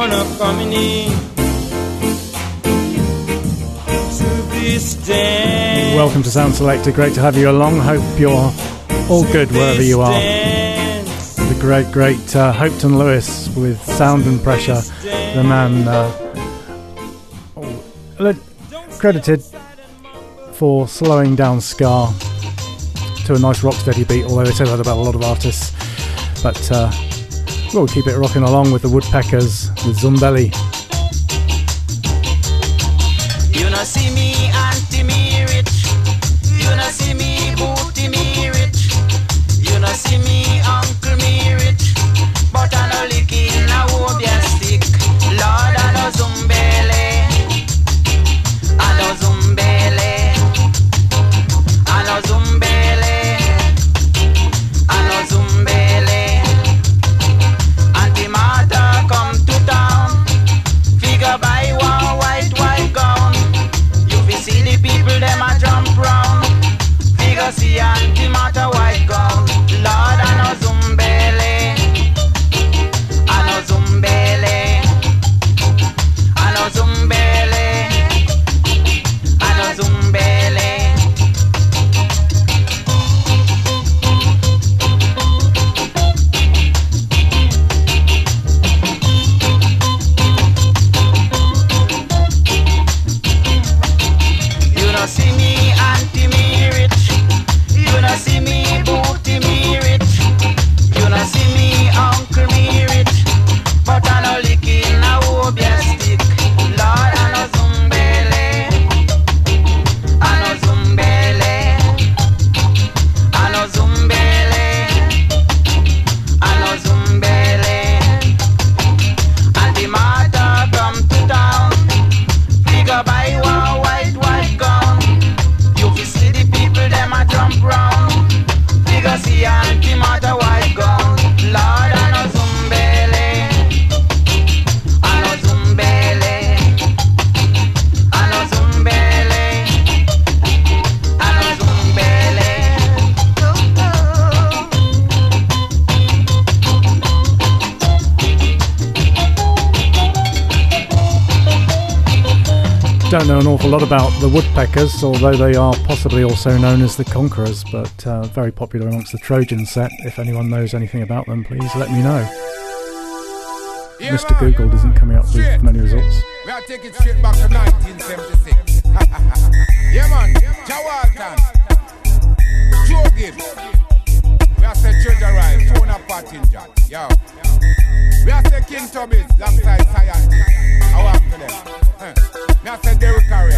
corner coming in Welcome to Sound Selector. Great to have you along. Hope you're all good wherever you are. The great, great uh, Hopeton Lewis with Sound and Pressure, the man uh, oh, credited for slowing down Ska to a nice rock steady beat, although they said that about a lot of artists. But uh, We'll keep it rocking along with the Woodpeckers with Zumbelli. You about the woodpeckers, although they are possibly also known as the conquerors, but uh, very popular amongst the Trojan set. If anyone knows anything about them, please let me know. Yeah, Mr. Man. Google isn't come out with many results. We are taking back to 1976. yeah, man. We are. How after them? Huh. We are Harris.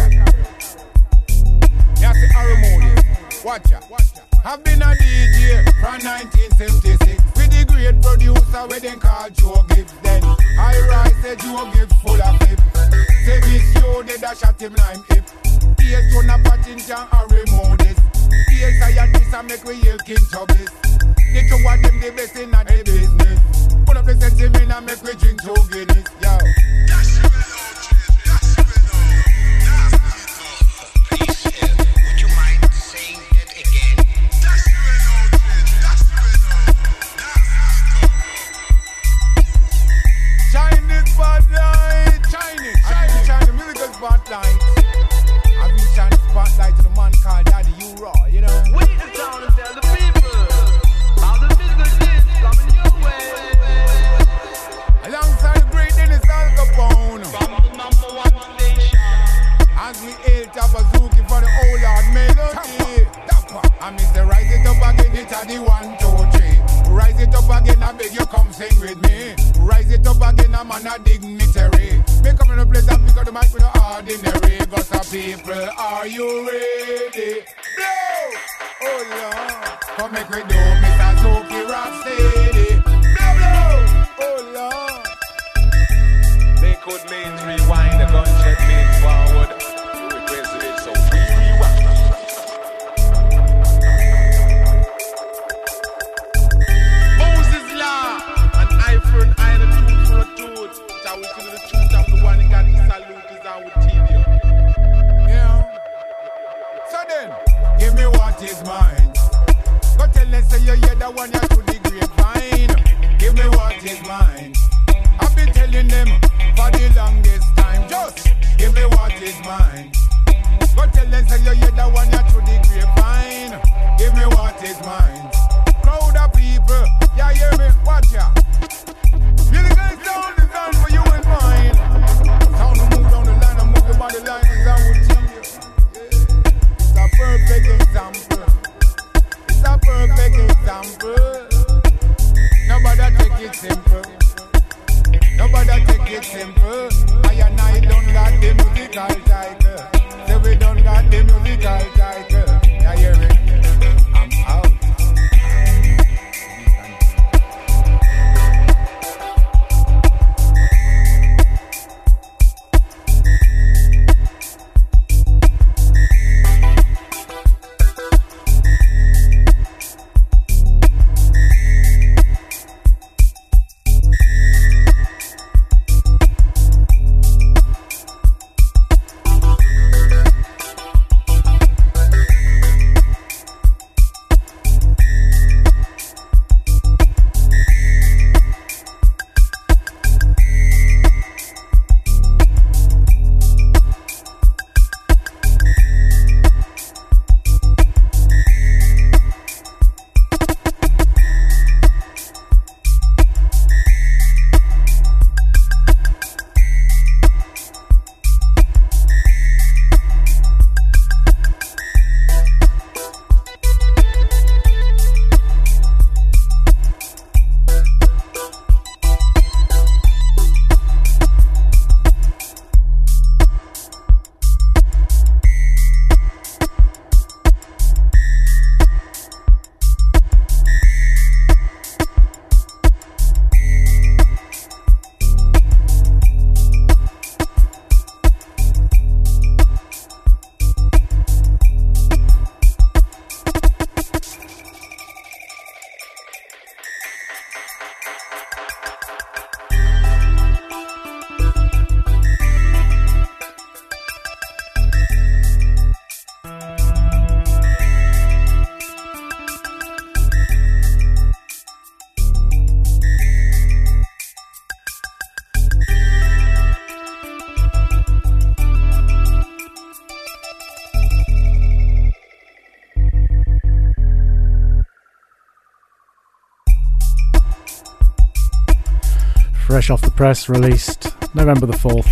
Fresh off the press, released November the 4th.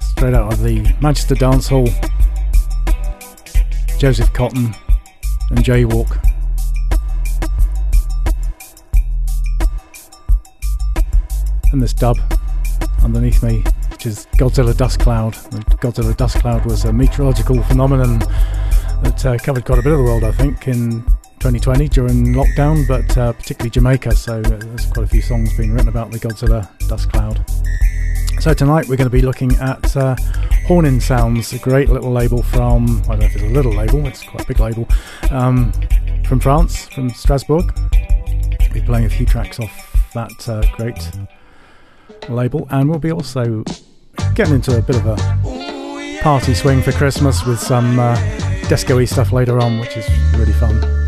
Straight out of the Manchester Dance Hall. Joseph Cotton and Jaywalk. And this dub underneath me, which is Godzilla Dust Cloud. The Godzilla Dust Cloud was a meteorological phenomenon that uh, covered quite a bit of the world, I think, in 2020 during lockdown, but uh, particularly Jamaica. So uh, there's quite a few songs being written about the Godzilla dust cloud. So tonight we're going to be looking at uh, Hornin Sounds, a great little label from, I don't know if it's a little label, it's quite a big label, um, from France, from Strasbourg. We'll be playing a few tracks off that uh, great label, and we'll be also getting into a bit of a party swing for Christmas with some uh, disco stuff later on, which is really fun.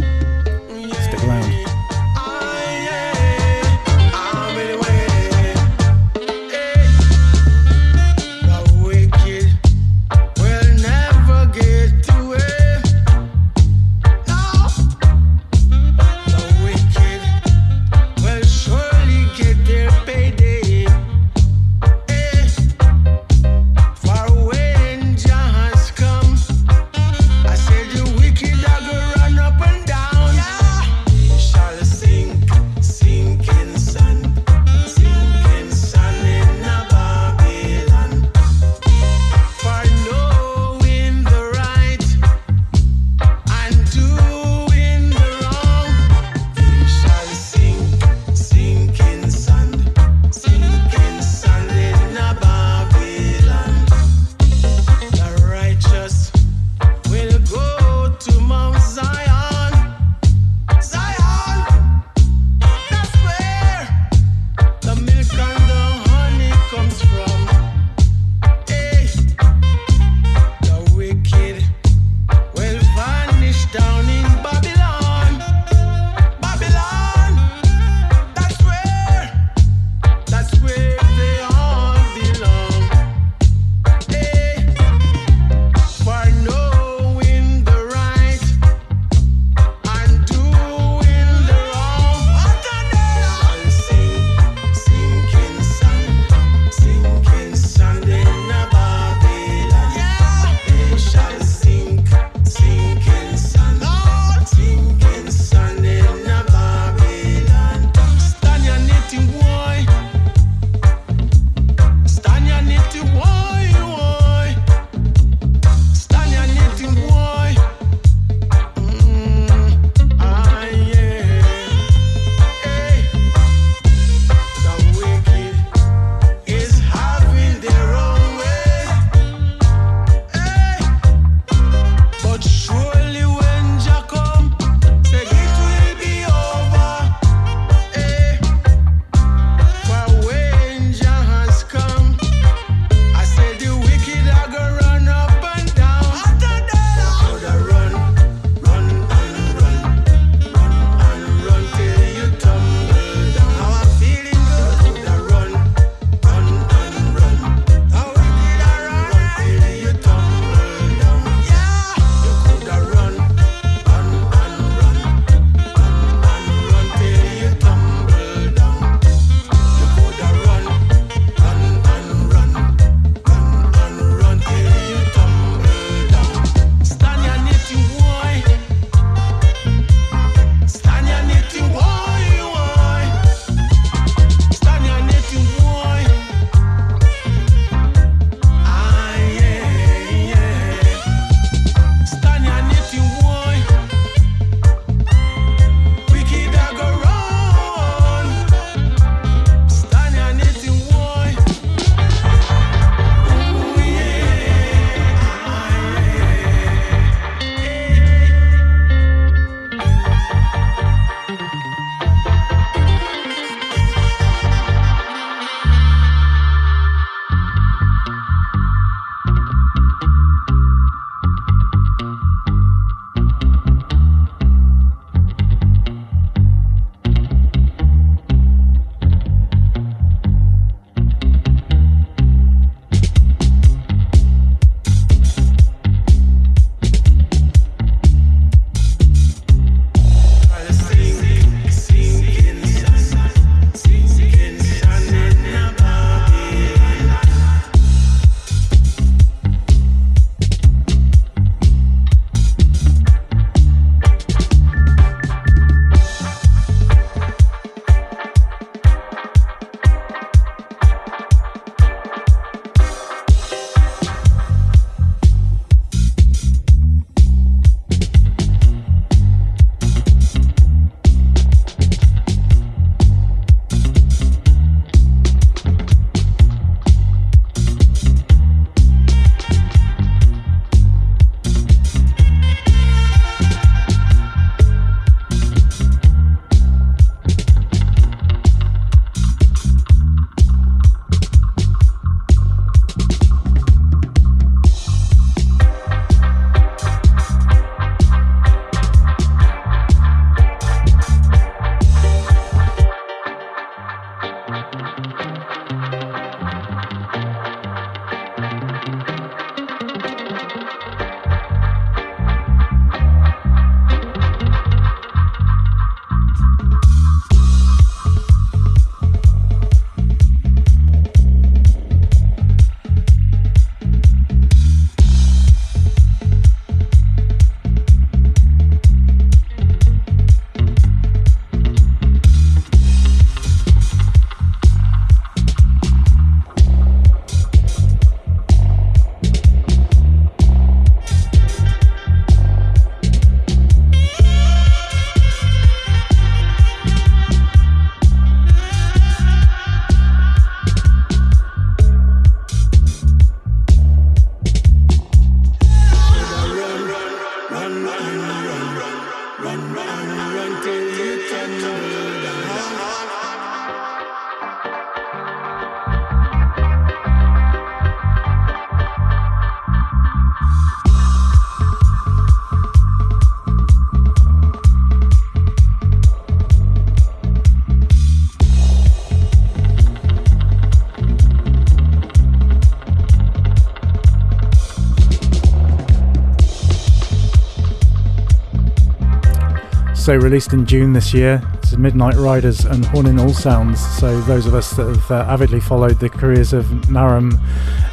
Also released in June this year. It's Midnight Riders and Hornin' All Sounds. So those of us that have uh, avidly followed the careers of Naram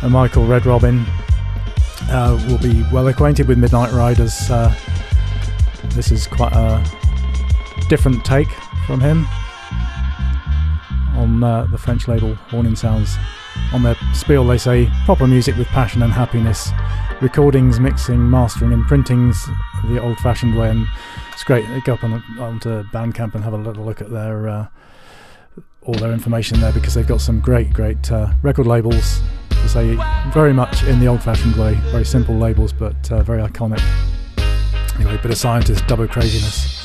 and Michael Red Robin uh, will be well acquainted with Midnight Riders. Uh, this is quite a different take from him on uh, the French label Hornin' Sounds. On their spiel, they say proper music with passion and happiness, recordings, mixing, mastering, and printings the old fashioned way. And it's great. Go up on onto Bandcamp and have a little look at their uh, all their information there because they've got some great, great uh, record labels. To say very much in the old fashioned way, very simple labels, but uh, very iconic. Anyway, bit of scientist double craziness.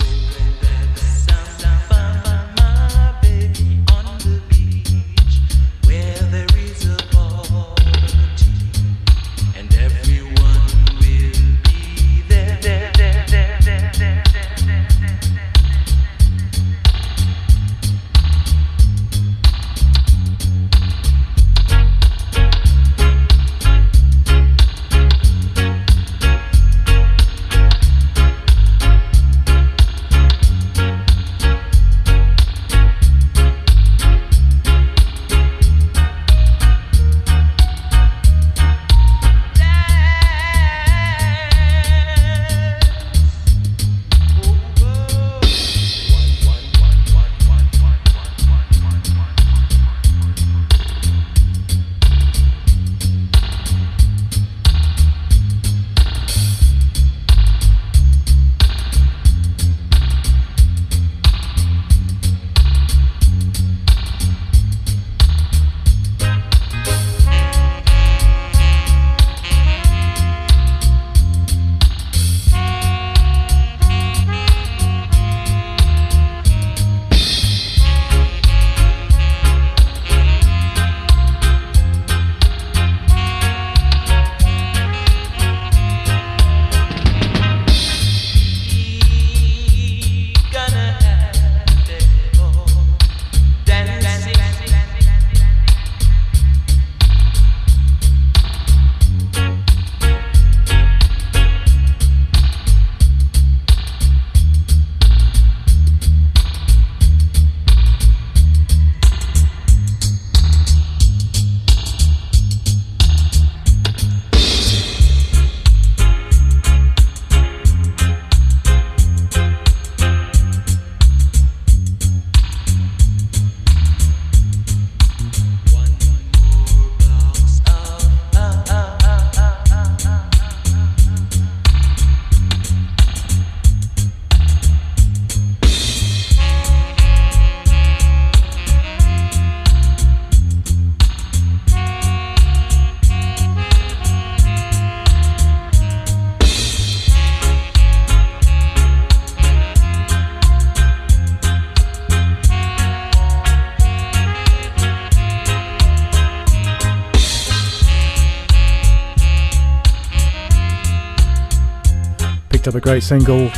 Great single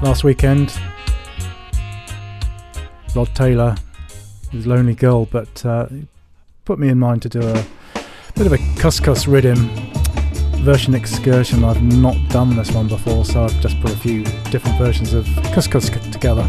last weekend. Rod Taylor, his Lonely Girl, but uh, put me in mind to do a bit of a Cuss Cuss rhythm version excursion. I've not done this one before, so I've just put a few different versions of Cuss Cuss together.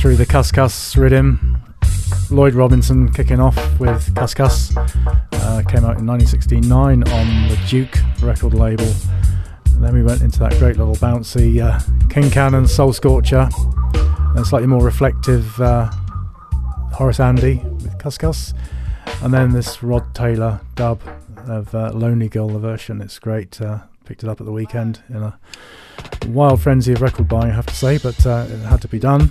Through the Cuss Cuss rhythm. Lloyd Robinson kicking off with Cuss Cuss. Uh, came out in 1969 on the Duke record label. And then we went into that great little bouncy uh, King Cannon Soul Scorcher. And slightly more reflective uh, Horace Andy with Cuss Cuss. And then this Rod Taylor dub of uh, Lonely Girl, the version. It's great. Uh, picked it up at the weekend in a wild frenzy of record buying, I have to say, but uh, it had to be done.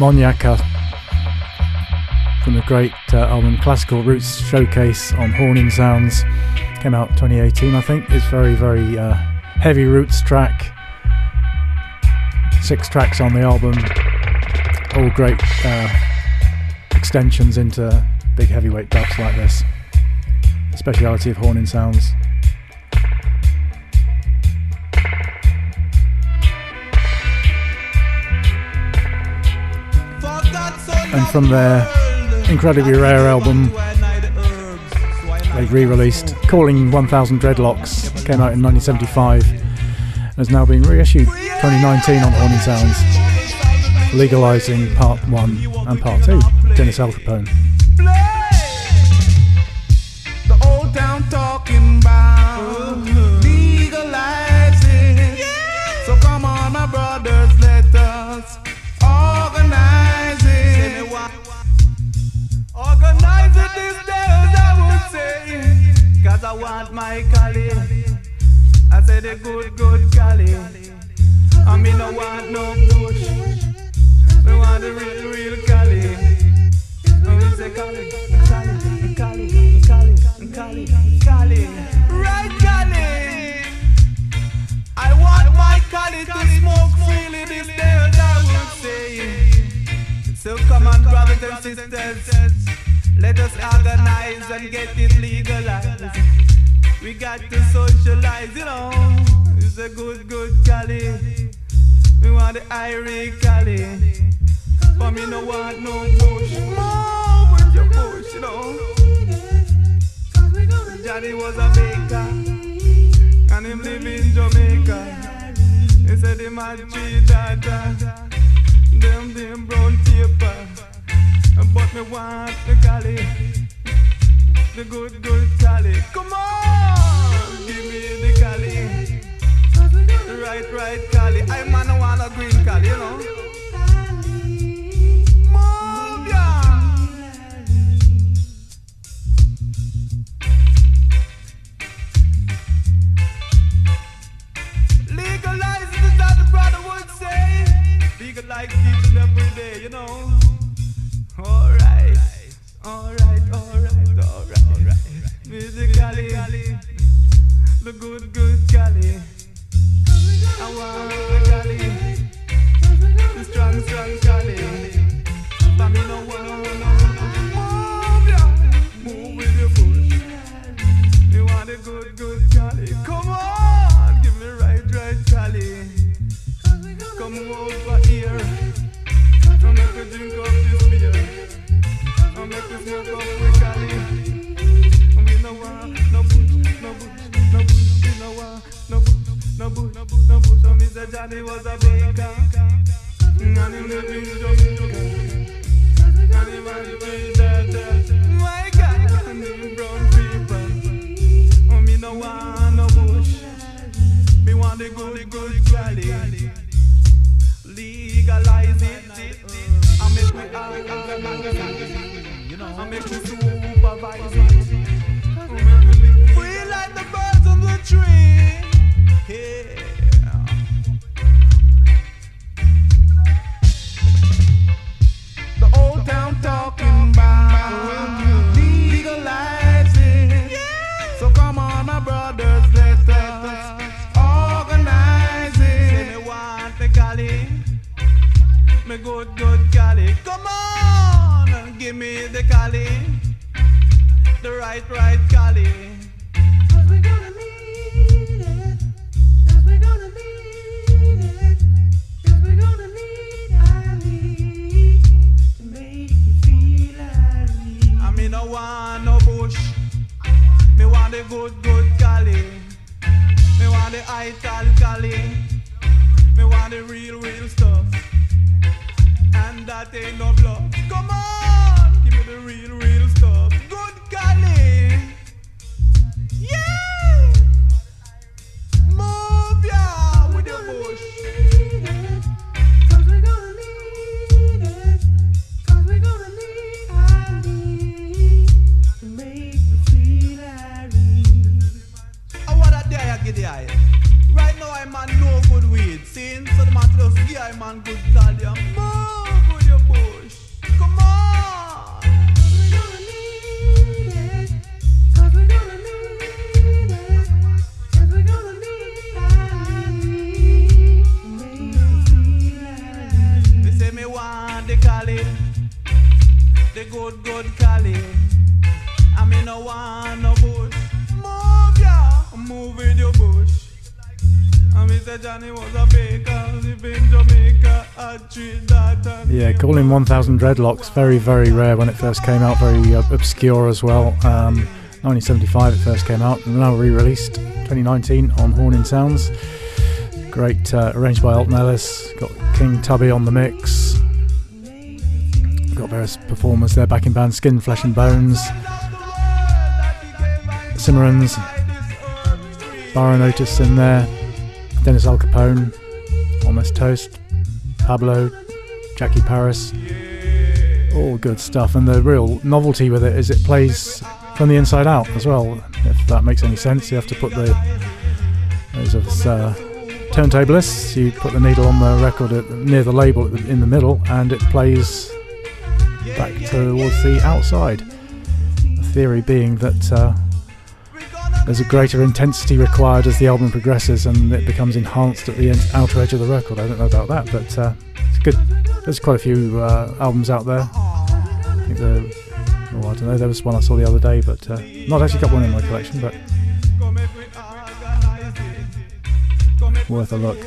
Monyaka from the great uh, album Classical Roots Showcase on Horning Sounds. Came out 2018, I think. It's very, very uh, heavy roots track. Six tracks on the album. All great uh, extensions into big heavyweight dubs like this. The Speciality of Horning Sounds. And from their incredibly rare album they've re-released calling 1000 dreadlocks came out in 1975 and has now been reissued 2019 on Horning Sounds legalizing part 1 and part 2 Dennis Al my Cali. I said a good, good Cali. I mean, no want no bush. We want the real, real Cali. And we say Cali, Cali, Cali, Cali, Cali, Cali. Right, Cali. I want my Cali to smoke freely this day, I would say. So come on, brothers and sisters. Let us organize and get it legalized. We got to socialize, you know. It's a good, good Cali. We want the Irie Cali. For me, no want no bush. More with your bush, you know. Johnny was a baker. And him live in Jamaica. He said him had three daughters. Them, them brown paper. But me want the Cali. The good, good Cali. Come on, give me the Cali. Right, right Cali. I man, want a green Cali, you know. Move, yeah. Legalize brother would say. Legalize every day, you know. Alright, alright, alright, alright, alright. Musically, the good, good Cali. I want the the strong, strong me no move, yeah, move with your. Me want the good, good. Come on, give me right, right. Come over here. I make me drink up this beer. Legalize it. I make. You know, I make supervise it. I make me free like the birds on the tree. Yeah. The old town talking about legalizing. So come on, my brothers, let us organize it. Say me want the Cali, me good, good Cali. Come on, give me the Cali, the right, right Cali. Cause we gonna need it. Cause we gonna need it. Cause we gonna need Ali to make you feel. I mean, no want no bush. Me want the good, good Cali. Me want the ital Cali. Me want the real, real stuff. That ain't no bluff. Come on, give me the real, real stuff. Good Cali. Yeah. Move ya with your bush. Cause we gonna need it. Cause we gonna need Ali to make me feel Ali. I want a day I get the. Right now I'm on no good weed. Seeing so the man just give I man good Talia. Yeah, calling 1000 Dreadlocks, very, very rare when it first came out, very uh, obscure as well. Um, 1975 it first came out, and now re released 2019 on Horning Sounds. Great, uh, arranged by Alton Ellis, got King Tubby on the mix. Got various performers there backing band Skin, Flesh and Bones, Cimarrons, Byron Otis in there, Dennis Alcapone, Almost Toast, Pablo, Jackie Paris, all good stuff. And the real novelty with it is it plays from the inside out as well. If that makes any sense, you have to put the of us uh, turntablists, you put the needle on the record at, near the label in the middle, and it plays back towards the outside. The theory being that. Uh, there's a greater intensity required as the album progresses and it becomes enhanced at the outer edge of the record. I don't know about that, but uh, it's good. There's quite a few uh, albums out there. I think oh, I don't know, there was one I saw the other day, but uh, not actually got one in my collection, but worth a look.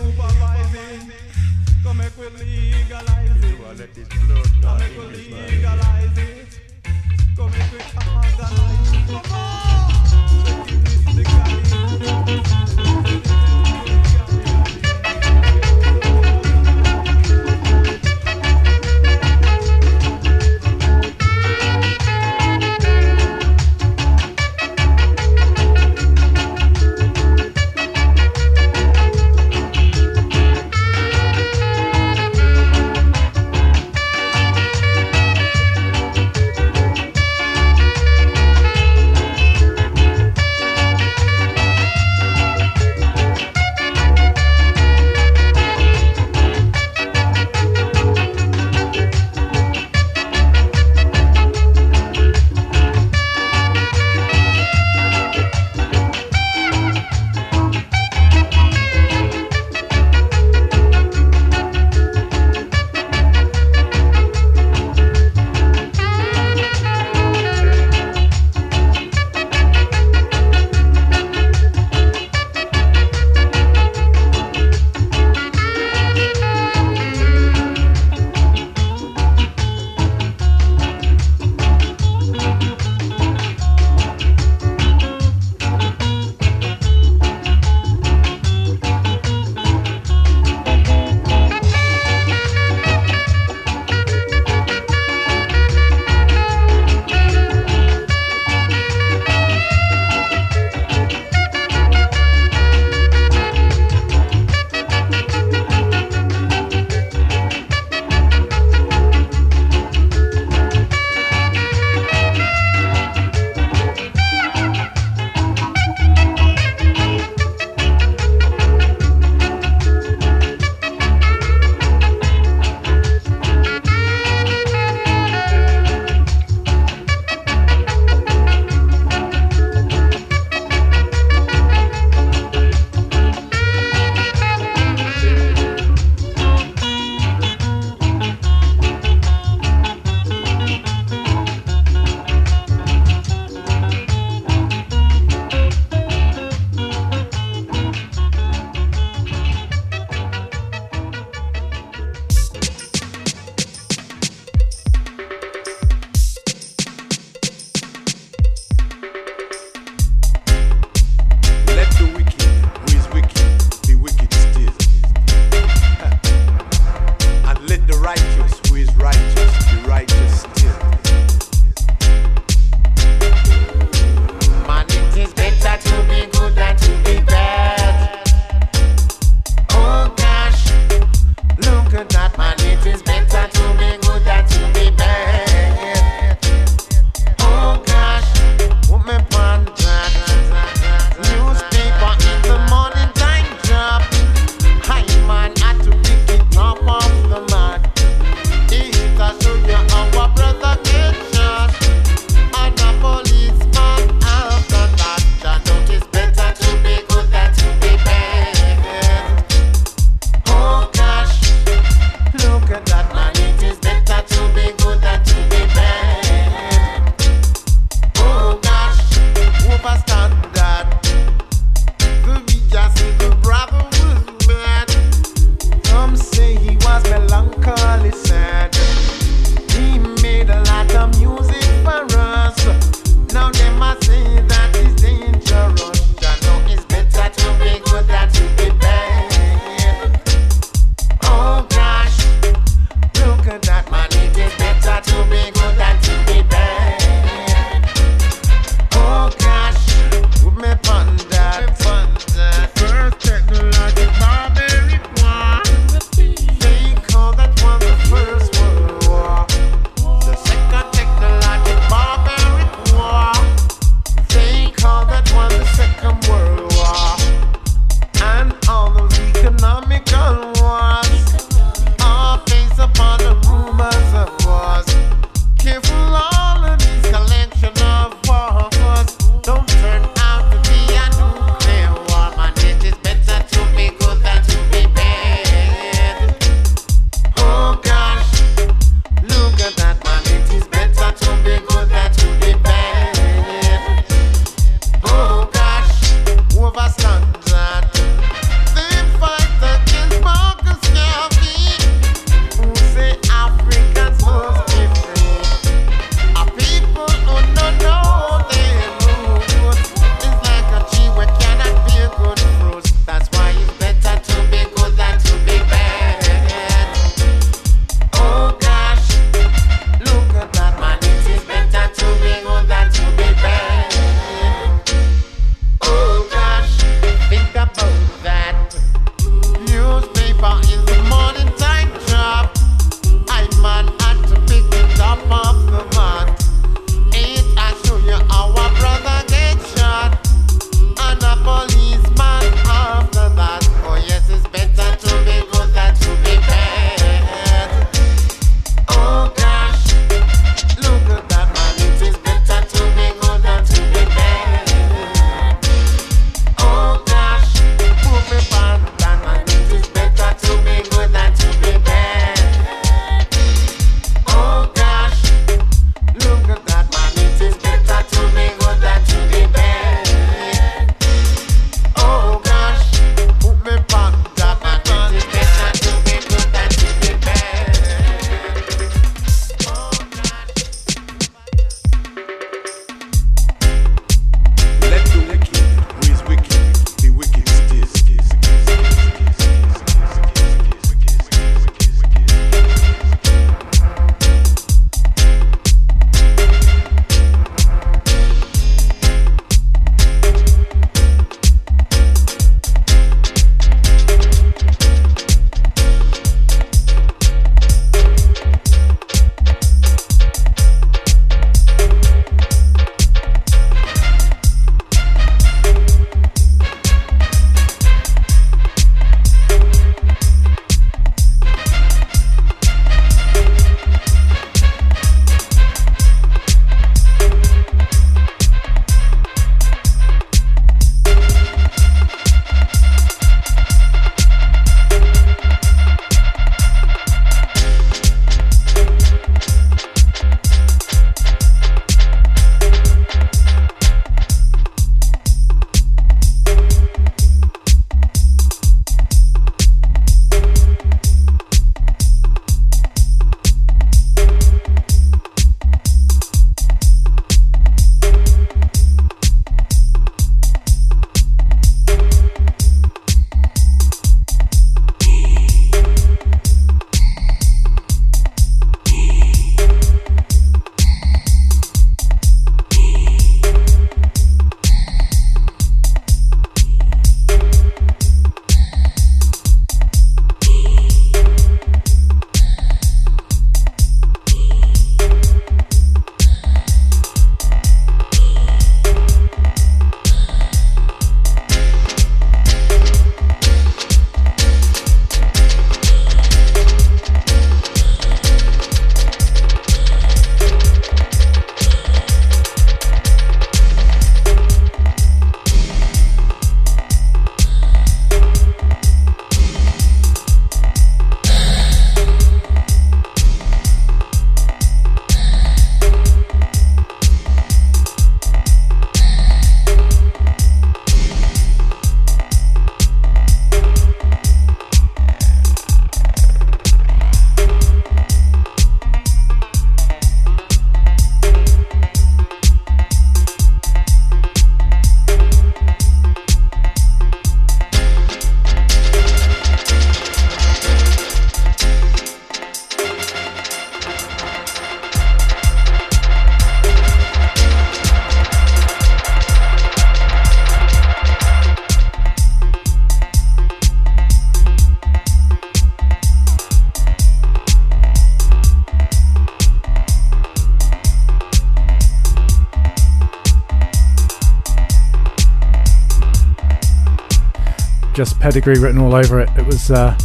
Just pedigree written all over it. It was uh,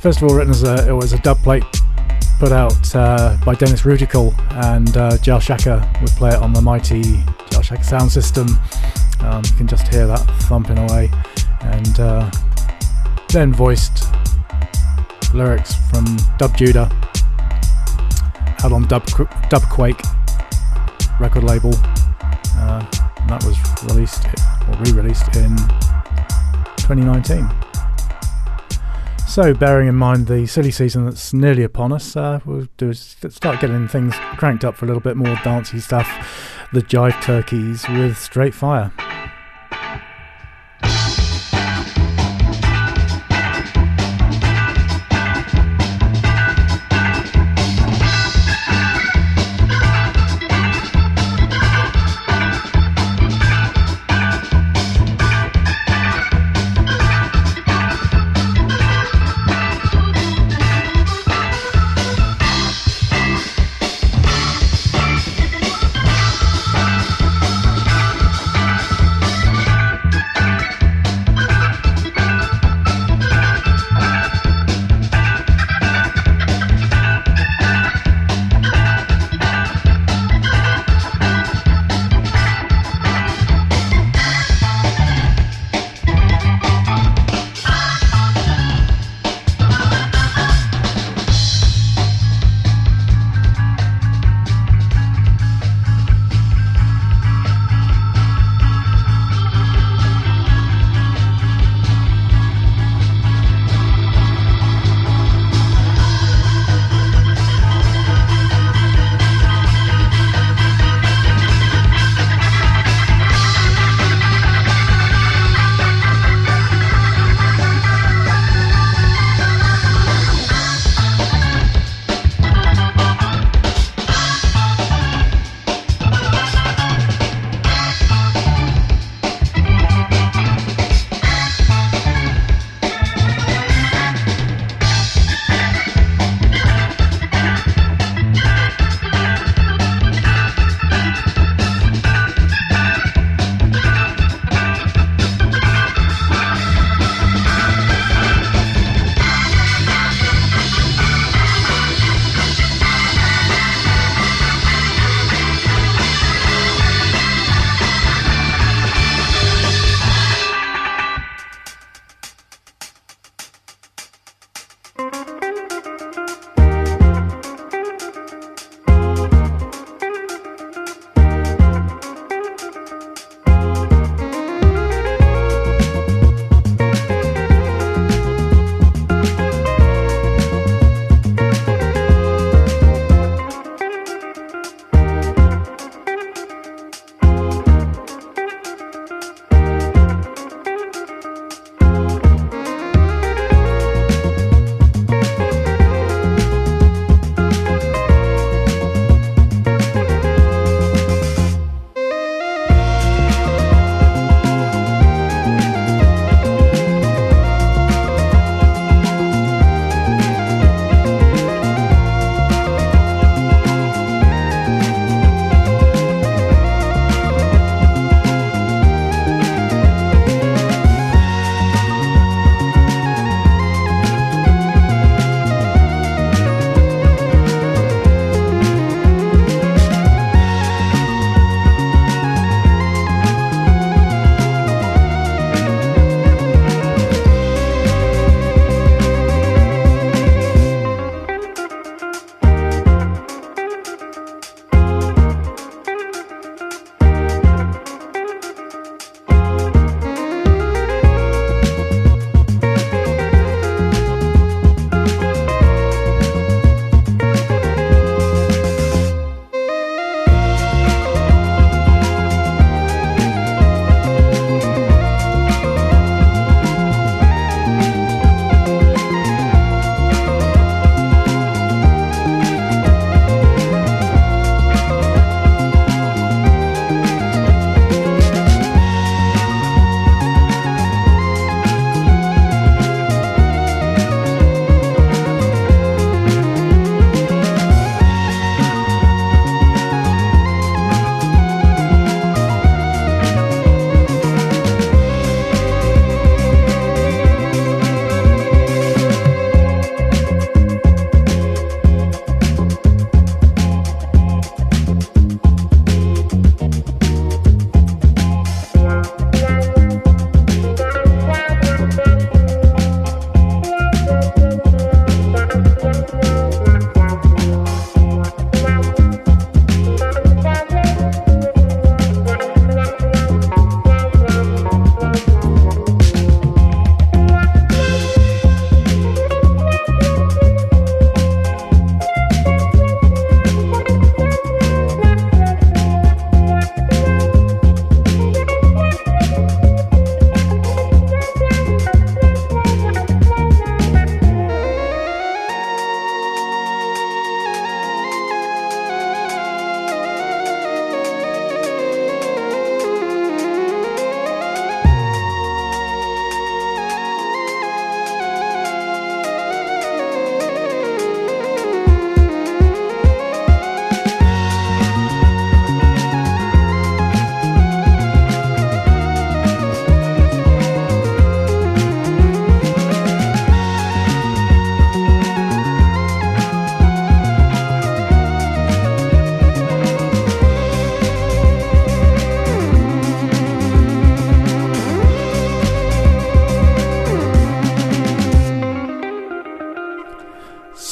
first of all written as a it was a dub plate put out uh, by Dennis Rootical and uh, Jah Shaka would play it on the mighty Jah Shaka sound system. Um, you can just hear that thumping away, and uh, then voiced lyrics from Dub Judah out on Dub Dub Quake record label. Uh, that was released or re-released in 2019. So, bearing in mind the silly season that's nearly upon us, uh, we'll do is start getting things cranked up for a little bit more dancey stuff. The Jive Turkeys with Straight Fire.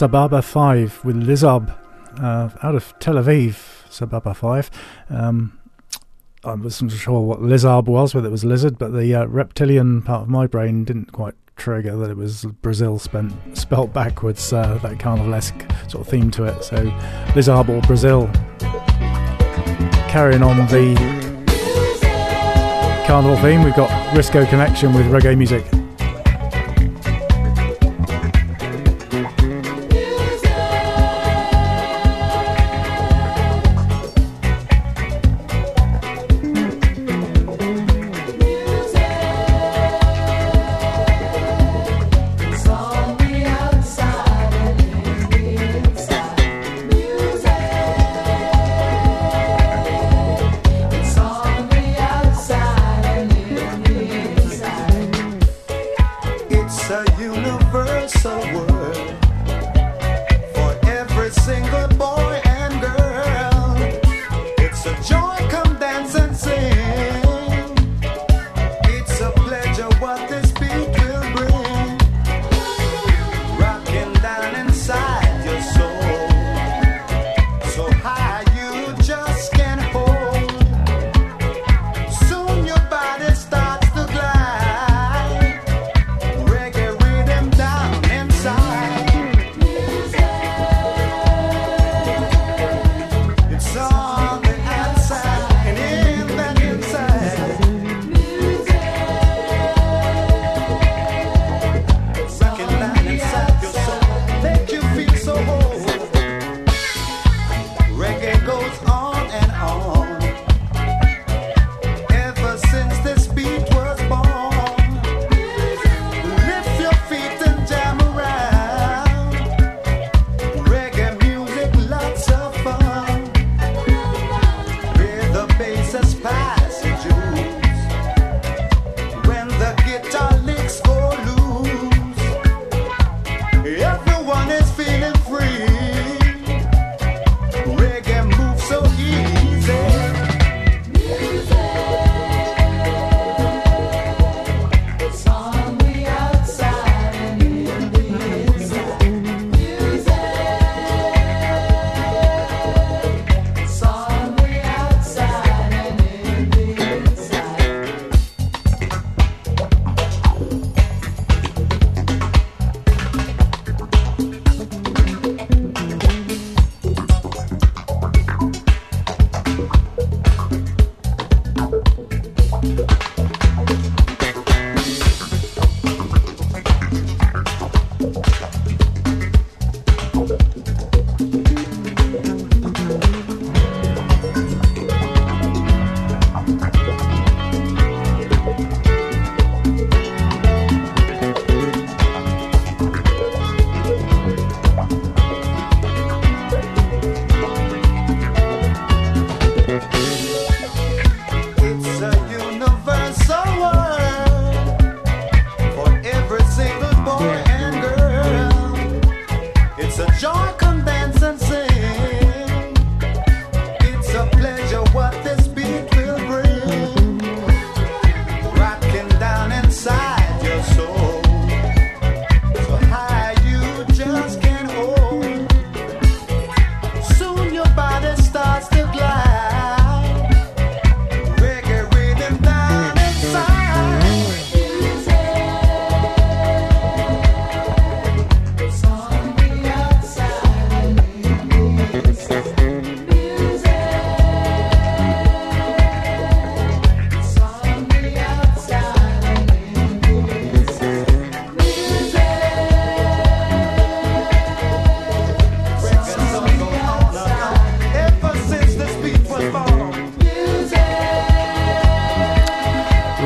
Sababa 5 with Lizarb uh, out of Tel Aviv, Sababa 5. Um, I wasn't sure what Lizard was, whether it was lizard, but the uh, reptilian part of my brain didn't quite trigger that it was Brazil spent, spelt backwards, uh, that carnivalesque sort of theme to it. So, Lizard or Brazil. Carrying on the carnival theme, we've got Risco Connection with reggae music.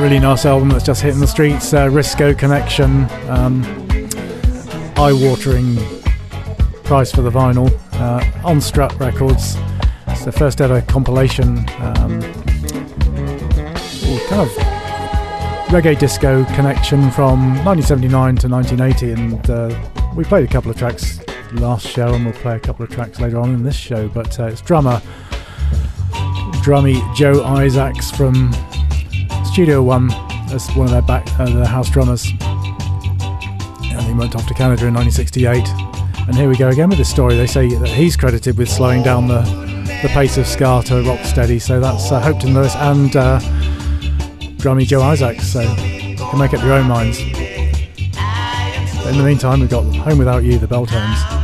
Nice album that's just hitting the streets. Uh, Risco Connection, um, eye-watering price for the vinyl uh, on Strut Records. It's the first ever compilation, um, kind of reggae disco connection from 1979 to 1980, and uh, we played a couple of tracks last show, and we'll play a couple of tracks later on in this show. But uh, it's drummer, drummy Joe Isaacs from Studio One as one of their back uh, their house drummers, and he went off to Canada in 1968. And here we go again with this story. They say that he's credited with slowing down the the pace of ska to rock steady. So that's uh, Hopeton Lewis and uh, drummy Joe Isaacs. So you can make up your own minds. But in the meantime, we've got Home Without You, the Bell Tones.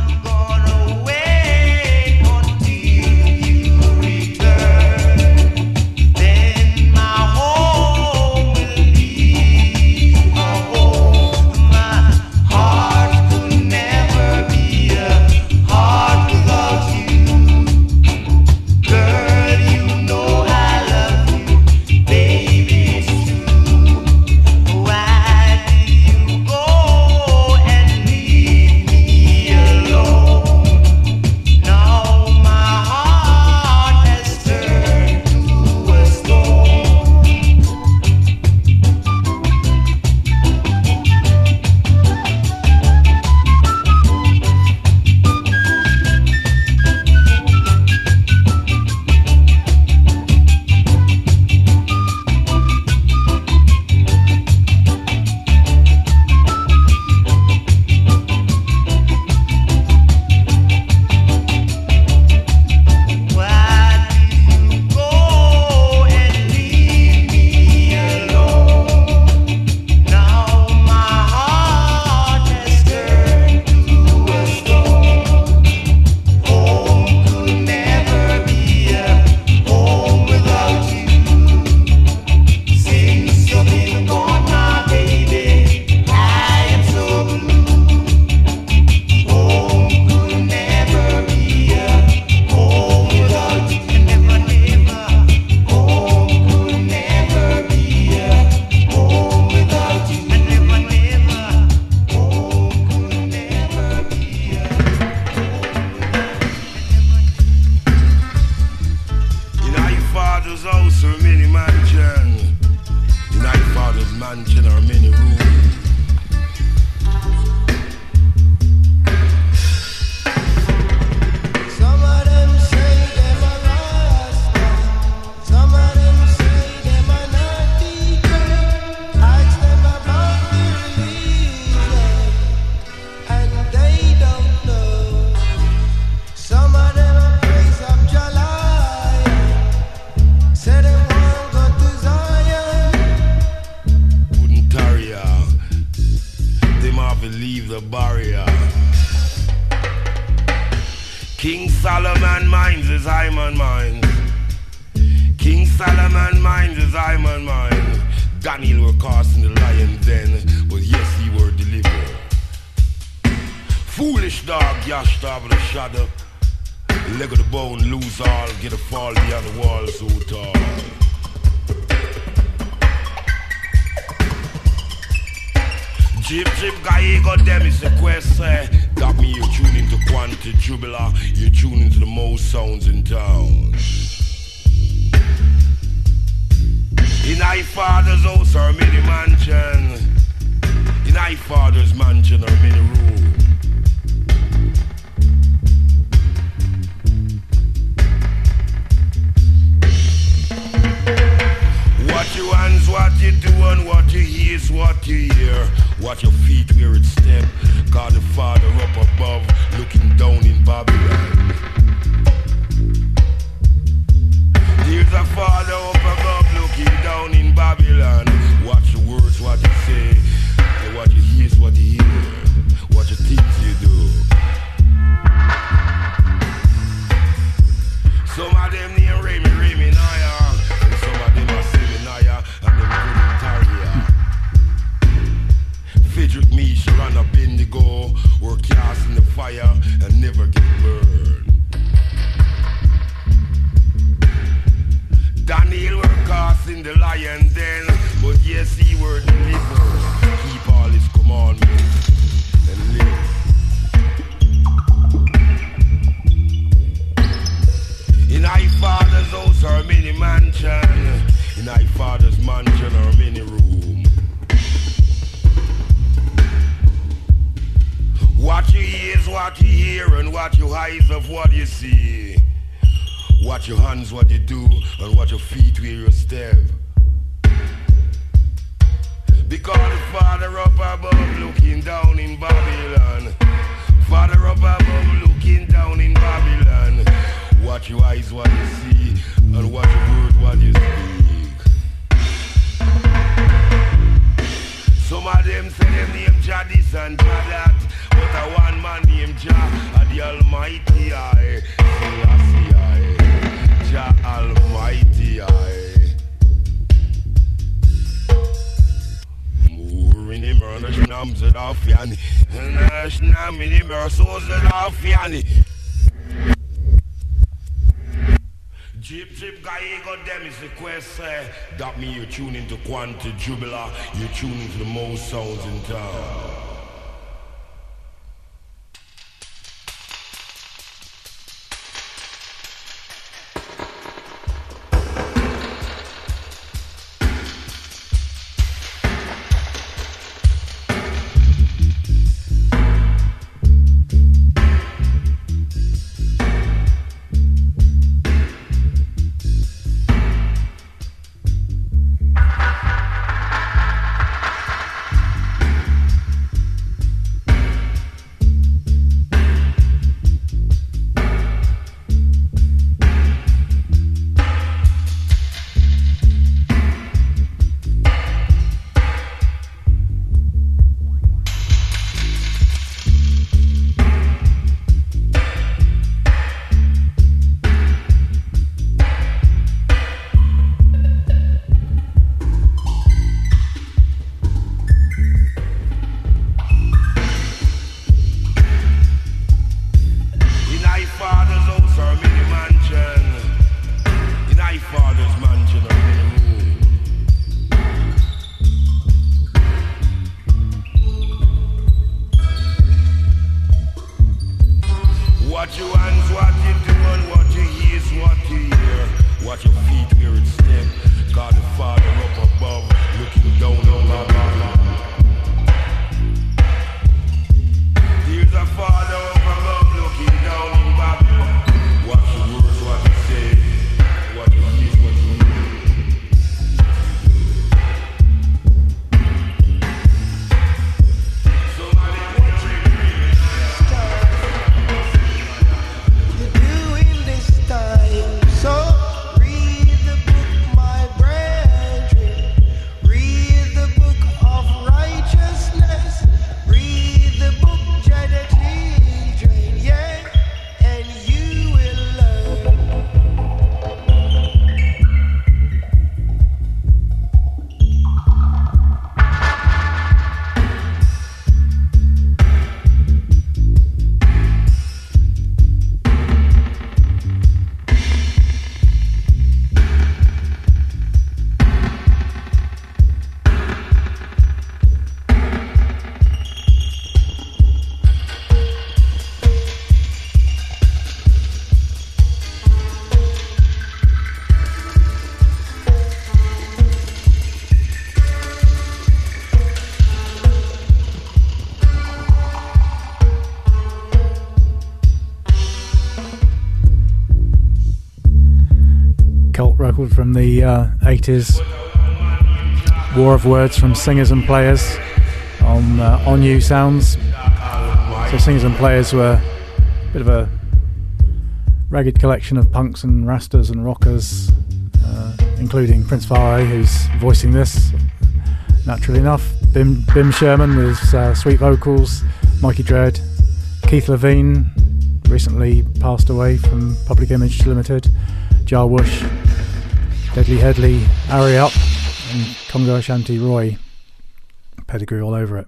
Foolish dog, y'all starving a shot. Leg of the bone, lose all, get a fall beyond the walls, so tall. Jip Jip Gallego, them is the quest. Eh? Got me, you tune into to Quanta Jubilar. You tune into the most sounds in town. In I father's house or mini mansion. In I father's mansion or mini room. What you hands, what you do, and what you hear is what you hear. Watch your feet where it step. God the Father up above, looking down in Babylon. There's a Father up above, looking down in Babylon. Watch your words, what you say. What you hear is what you hear. What you think fire and never get burned. Daniel were cast in the lion den, but yes, he were delivered. Keep all his commandments and live. In thy father's house are many mansions, in thy father's mansion are many rooms. What you hear is what you hear, and what your eyes of what you see. What your hands, what you do, and what your feet where you step. Because the Father up above looking down in Babylon. Father up above looking down in Babylon. What your eyes, what you see, and what your word, what you speak. Some of them say them name Jadis and Jadat but a one man named Jah, the Almighty I, Selassie I, Jah Almighty I. Mini mörna schnamse da fjani Schnam mini mörsåse da fjani Jip Jip guy got them is the quest uh, That mean you tune into Quanta Jubilar You tune into the most sounds in town From the uh, 80s. War of Words from Singers and Players on uh, On-U Sounds. So, Singers and Players were a bit of a ragged collection of punks and rastas and rockers, uh, including Prince Far I, who's voicing this, naturally enough. Bim, Bim Sherman with uh, sweet vocals, Mikey Dread, Keith Levene, recently passed away from Public Image Limited, Jar Wush, Deadly Headley, Ari Up, and Congo Ashanti Roy. Pedigree all over it.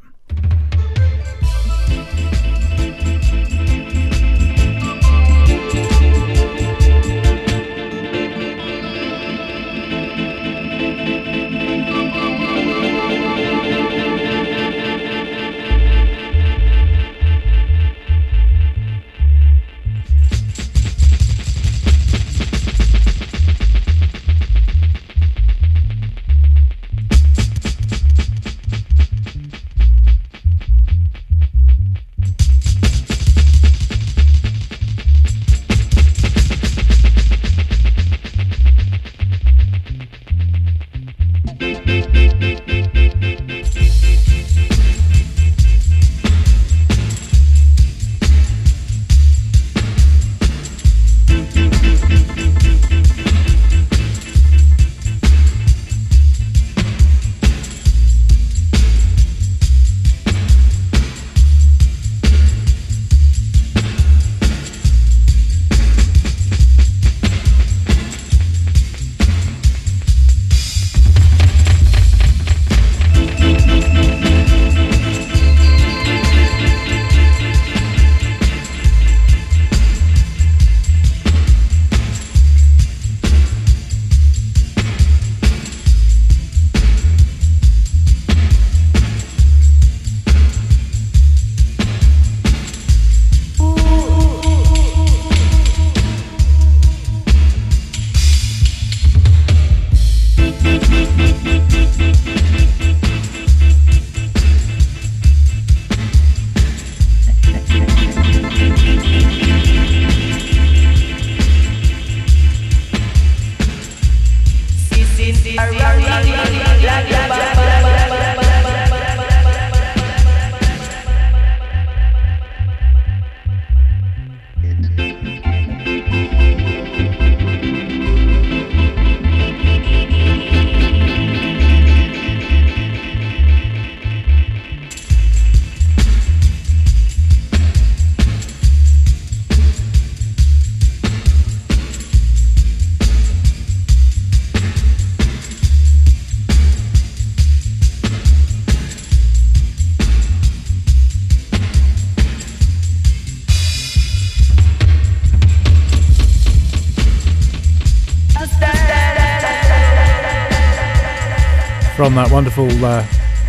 That wonderful uh,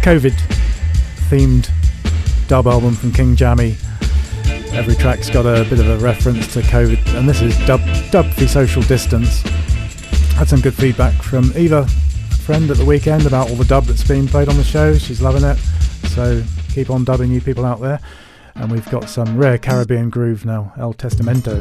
COVID themed dub album from King Jammy. Every track's got a bit of a reference to COVID, and this is dub, dub for social distance. Had some good feedback from Eva, a friend at the weekend, about all the dub that's been played on the show. She's loving it, so keep on dubbing you people out there. And we've got some rare Caribbean groove now, El Testamento.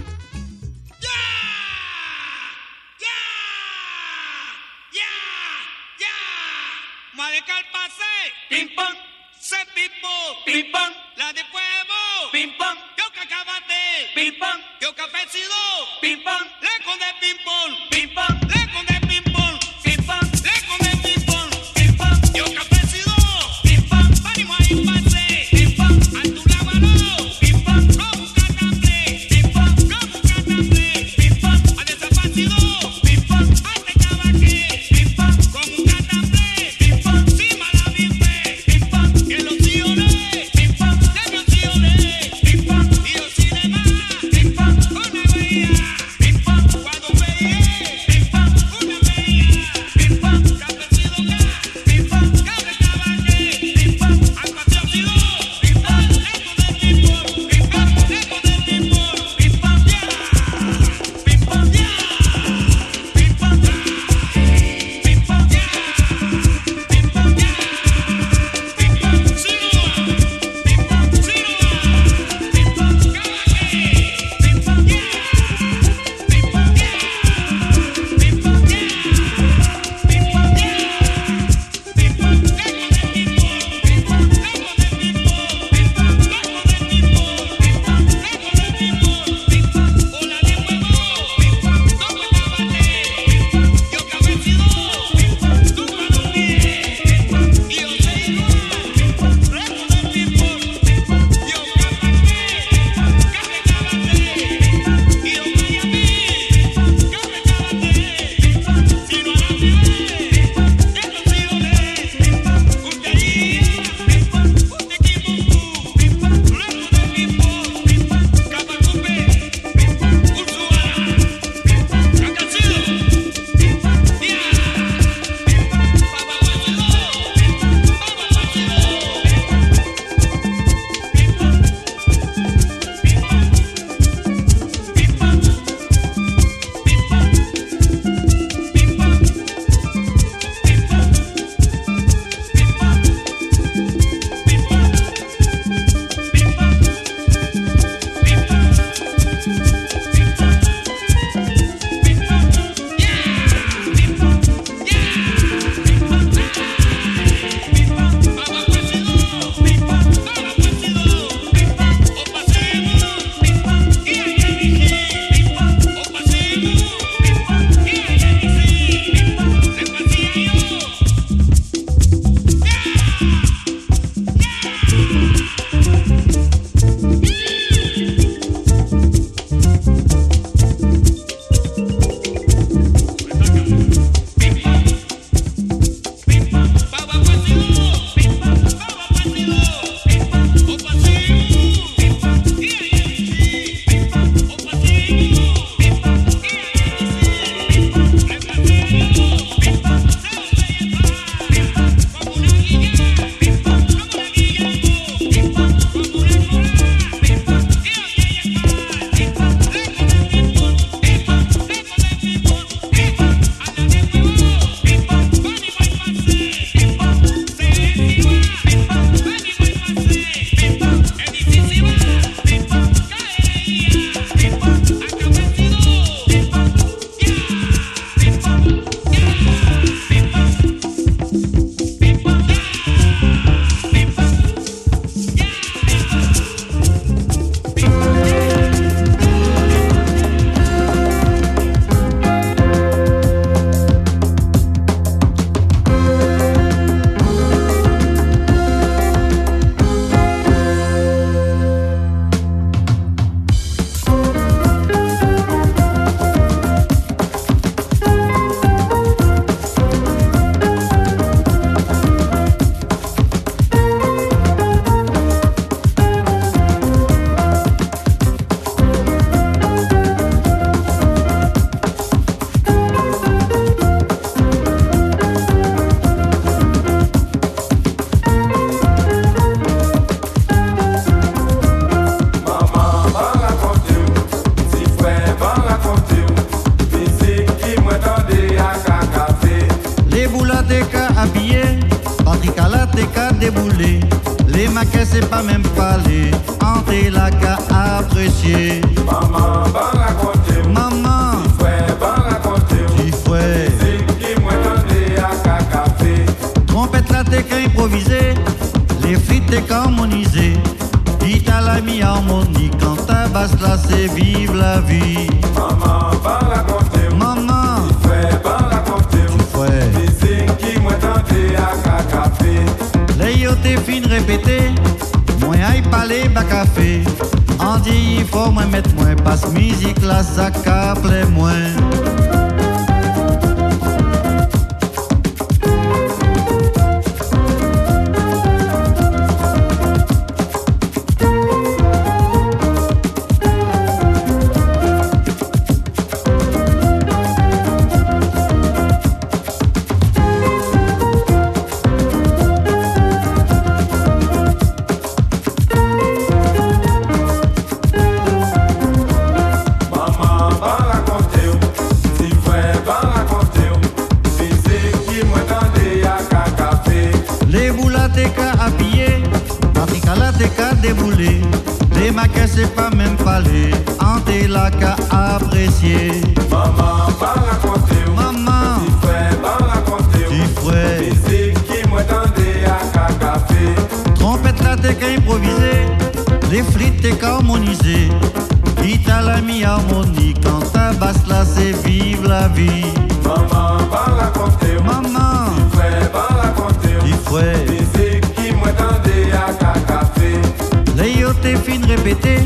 T'es fin de répéter,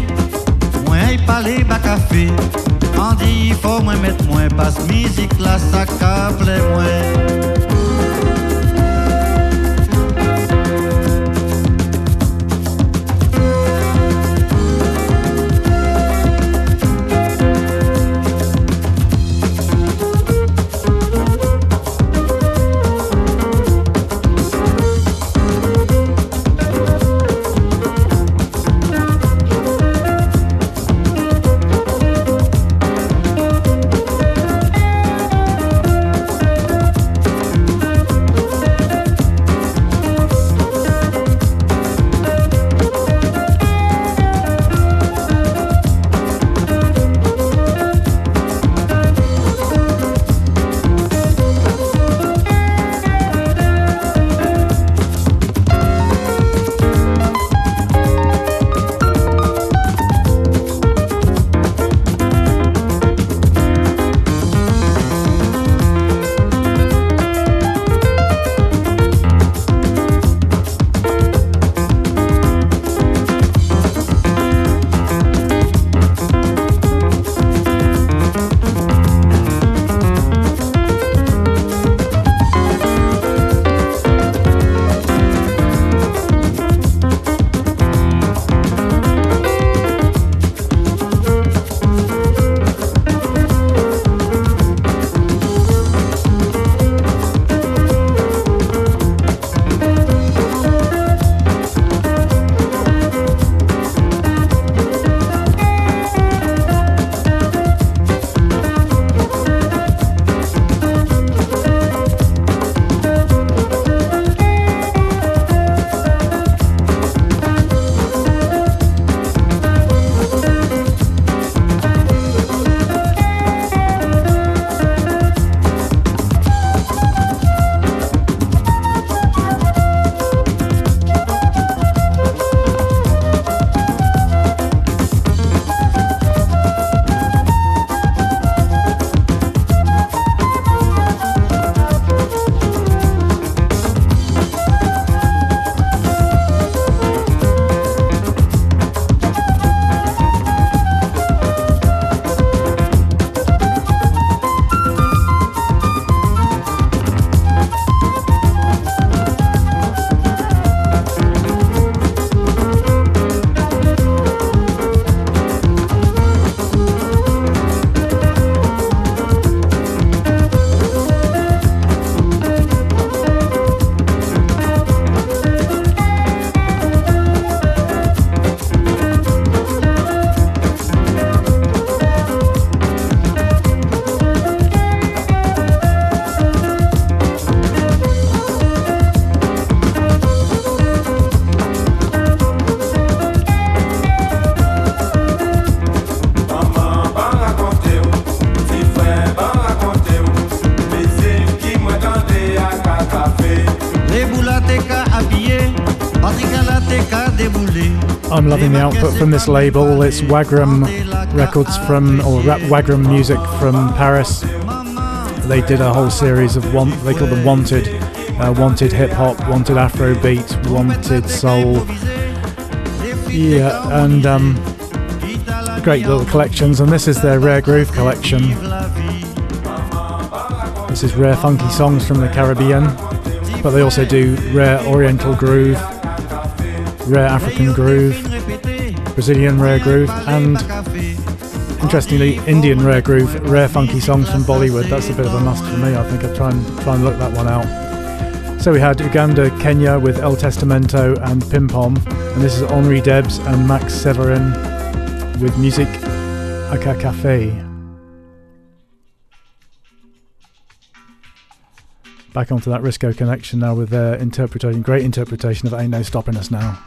moi il parle et bac à il faut, moins mettre moins, parce que musique là ça capte moins. I'm loving the output from this label. It's Wagram Records from, or Ra- Wagram Music from Paris. They did a whole series of one. They call them Wanted, uh, Wanted Hip Hop, Wanted Afro Beat, Wanted Soul. Yeah, and um, great little collections. And this is their Rare Groove collection. This is rare funky songs from the Caribbean, but they also do rare Oriental groove, rare African groove, Brazilian rare groove, and interestingly, Indian rare groove, rare funky songs from Bollywood. That's a bit of a must for me. I think I'll try and try and look that one out. So we had Uganda, Kenya with El Testamento and Pim Pom, and this is Henri Debs and Max Severin with Music Aka Cafe. Back onto that Risco connection now with their interpretation, great interpretation of Ain't No Stopping Us Now.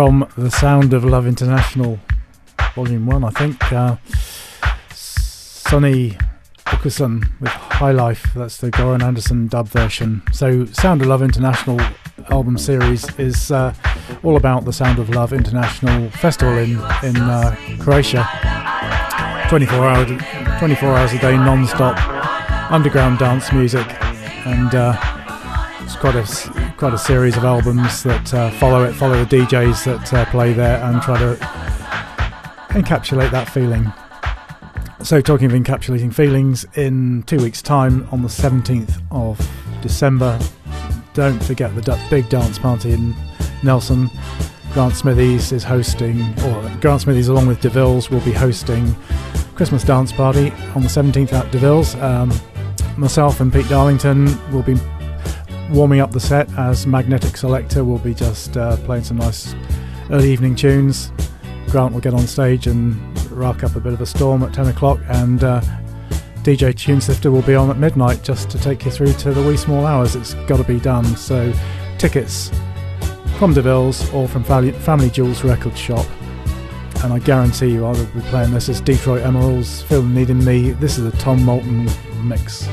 From The Sound of Love International, Volume 1, I think. Uh, Sonny Okosun with High Life, that's the Goran Anderson dub version. So, Sound of Love International album series is uh, all about the Sound of Love International Festival in, in uh, Croatia. 24, hour, 24 hours a day, non stop underground dance music. And uh, it's quite a, quite a series of albums that uh, follow it, follow the DJs that uh, play there and try to encapsulate that feeling. So, talking of encapsulating feelings, in two weeks' time, on the 17th of December, don't forget the big dance party in Nelson. Grant Smithies is hosting, or Grant Smithies along with DeVille's will be hosting Christmas dance party on the 17th at DeVille's. Um, myself and Pete Darlington will be warming up the set as Magnetic Selector will be just uh, playing some nice early evening tunes. Grant will get on stage and rock up a bit of a storm at 10 o'clock, and uh, DJ Tunesifter will be on at midnight just to take you through to the wee small hours. It's got to be done. So, tickets from DeVille's or from Family, Family Jewels Record Shop. And I guarantee you, I will be playing this as Detroit Emeralds, Feel the Need in Me. This is a Tom Moulton mix.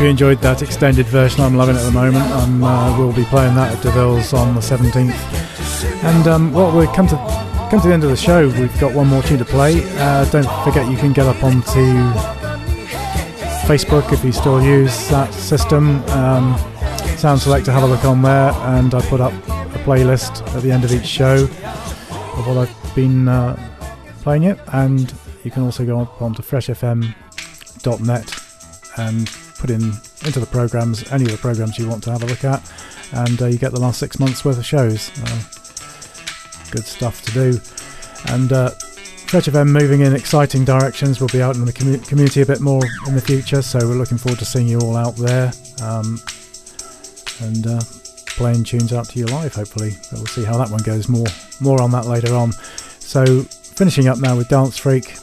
Hope you enjoyed that extended version. I'm loving it at the moment. Um, uh, we'll be playing that at Deville's on the 17th. And um, well, we've come to come to the end of the show. We've got one more tune to play. Uh, don't forget you can get up onto Facebook if you still use that system. Um, Sound Selector, have a look on there, and I put up a playlist at the end of each show of what I've been uh, playing it. And you can also go up onto freshfm.net and put in into the programs any of the programs you want to have a look at, and uh, you get the last six months worth of shows. Uh, good stuff to do. And uh, Fresh FM moving in exciting directions. We'll be out in the commu- community a bit more in the future, so we're looking forward to seeing you all out there um, and uh, playing tunes out to you live. Hopefully, but we'll see how that one goes. More more on that later on. So finishing up now with Dance Freak.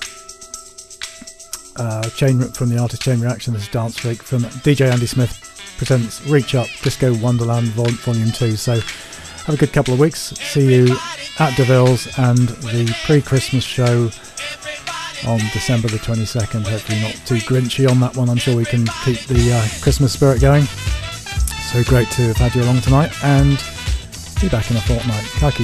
Uh, chain from the artist Chain Reaction. This is Dance Freak from DJ Andy Smith presents Reach Up Disco Wonderland Vol- Volume Two. So have a good couple of weeks. See you at Deville's and the pre-Christmas show on December the 22nd. Hopefully not too grinchy on that one. I'm sure we can keep the uh, Christmas spirit going. So great to have had you along tonight and be back in a fortnight. Kaki